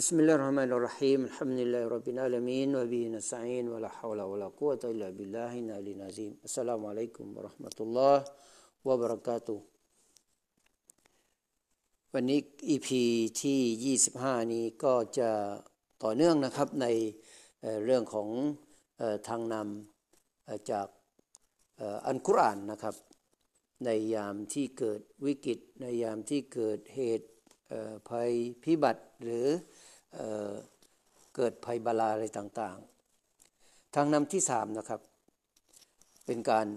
بسم الله الرحمن الرحيم الحمد لله رب العالمين وبه نستعين ولا حول ولا قوة إلا بالله العلي العظيم السلام عليكم ورحمة الله وبركاته วันนี้ EP ที่ 25 นี้ก็จะต่อเนื่องนะครับในเอ่อเรื่องของเออทางนำเอ่อจากเอ่ออันกุรอานนะครับ ในยามที่เกิดวิกฤต ในยามที่เกิดเหตุเอ่อภัยพิบัติหรือ เเกิดภัยบาลาอะไรต่างๆ ทางนำที่สามนะครับ เป็นการ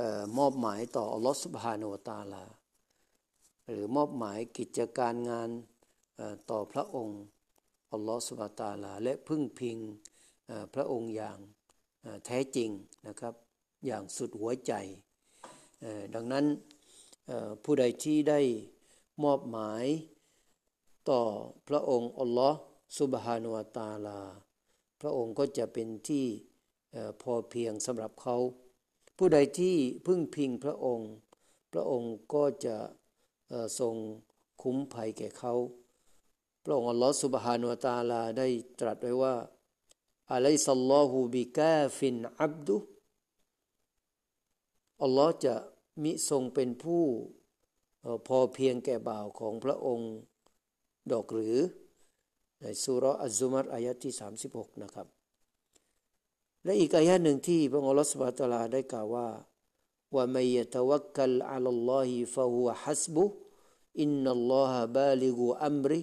ออมอบหมายต่ออัลลอฮฺสุบฮานาอัลตาลา หรือมอบหมายกิจการงานต่อพระองค์อัลลอฮฺสุบฮานูตาลา และพึ่งพิงพระองค์อย่างแท้จริงนะครับ อย่างสุดหัวใจ ดังนั้นผู้ใดที่ได้มอบหมาย ต่อพระองค์อัลลอฮฺสุบฮานะฮูวะตาลา พระองค์ก็จะเป็นที่พอเพียงสำหรับเขา ผู้ใดที่พึ่งพิงพระองค์ พระองค์ก็จะเอ่อทรงคุ้มภัยแก่เขา พระองค์อัลลอฮฺสุบฮานุวะตาลาได้ตรัสไว้ว่าอะลัยซัลลอฮุบิกาฟินอับดุอัลลอฮ์จะมิทรงเป็นผู้พอเพียงแก่บ่าวของพระองค์ ดอกหรือในสุรอัซุมัตอายะที่ 36 นะครับ และอีกอายะหนึ่งที่พระองค์ลอสบาตลาได้กล่าวว่าว่ามัยตะวักกลอัลลอฮิฟะฮุฮัสบุอินนัลลอฮะบาลิกูอัมริ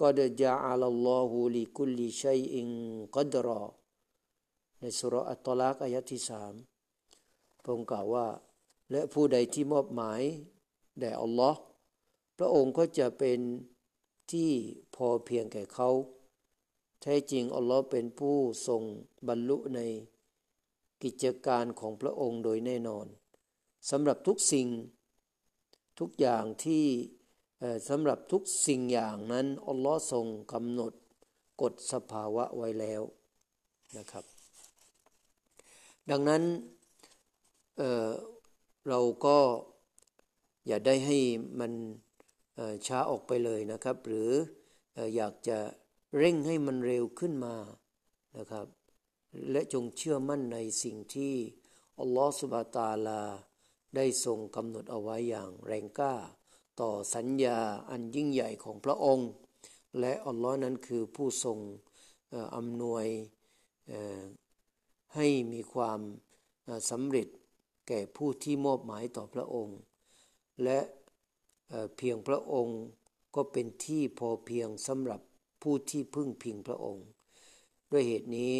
กอดจาอัลลอฮุลิคุลิชัยอิงกัดรอในสุรอัตตลักอายะที่สามพระองค์กล่าวว่า และผู้ใดที่มอบหมายแด่อัลลอฮ์ พระองค์ก็จะเป็นที่พอเพียงแก่เขา แท้จริงอัลลอฮ์เป็นผู้ทรงบรรลุในกิจการของพระองค์โดยแน่นอนสำหรับทุกสิ่งทุกอย่างที่สำหรับทุกสิ่งอย่างนั้นอัลลอฮ์ทรงกำหนดกฎสภาวะไว้แล้วนะครับ ดังนั้นเเราก็อย่าได้ให้มัน ช้าออกไปเลยนะครับ หรืออยากจะเร่งให้มันเร็วขึ้นมานะครับ และจงเชื่อมั่นในสิ่งที่อัลลอฮฺสุบะตาลา ได้ทรงกำหนดเอาไว้อย่างแรงกล้า ต่อสัญญาอันยิ่งใหญ่ของพระองค์ และอัลลอฮ์นั้นคือผู้ทรงอำนวยให้มีความสำเร็จแก่ผู้ที่มอบหมายต่อพระองค์ และ เพียงพระองค์ก็เป็นที่พอเพียงสำหรับผู้ที่พึ่งพิงพระองค์ ด้วยเหตุนี้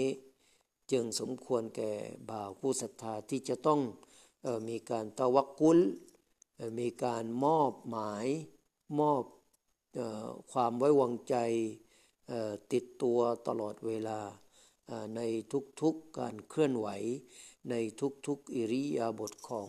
จึงสมควรแก่บ่าวผู้ศรัทธาที่จะต้องออมีการตะวักกุลมีการมอบหมายมอบออความไว้วางใจติดตัวตลอดเวลาในทุกๆการเคลื่อนไหว ในทุกๆอิริยาบถของ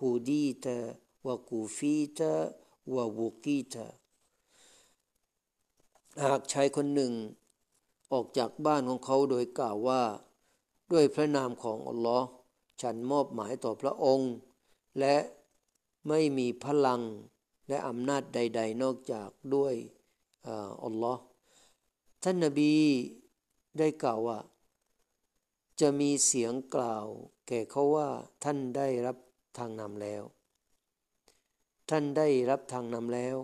هديت وكفيت ووقيت หากชายคนหนึ่ง ออกจากบ้านของเขาโดยกล่าวว่าด้วยพระนามของอัลลอฮ์ฉันมอบหมายต่อพระองค์ และไม่มีพลังและอำนาจใด ๆ นอกจากด้วยอัลลอฮ์ท่านนบีได้กล่าวว่า จะมีเสียงกล่าว แก่เขาว่าท่านได้รับ ทางนำแล้ว ท่านได้รับทางนำแล้ว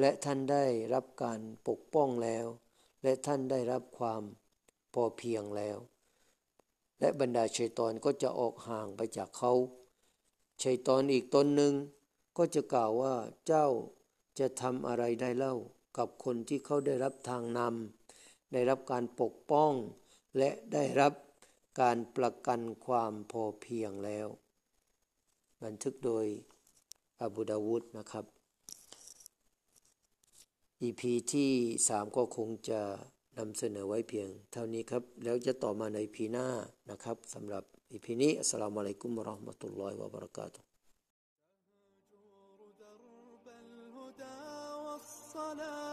และท่านได้รับการปกป้องแล้ว และท่านได้รับความพอเพียงแล้ว และบรรดาชัยตอนก็จะออกห่างไปจากเขาชัยตอนอีกตนหนึ่งก็จะกล่าวว่าเจ้าจะทำอะไรได้เล่ากับคนที่เขาได้รับทางนำได้รับการปกป้อง และได้รับการประกันความพอเพียงแล้ว บันทึกโดยอบูดาวุธนะครับ EP ที่สามก็คงจะนำเสนอไว้เพียงเท่านี้ครับ แล้วจะต่อมาใน EP หน้านะครับสำหรับ EP นี้อัสสลามุอะลัยกุมวะเราะห์มะตุลลอฮิวะบะเราะกาตุฮ์ درب الهدى والصلاح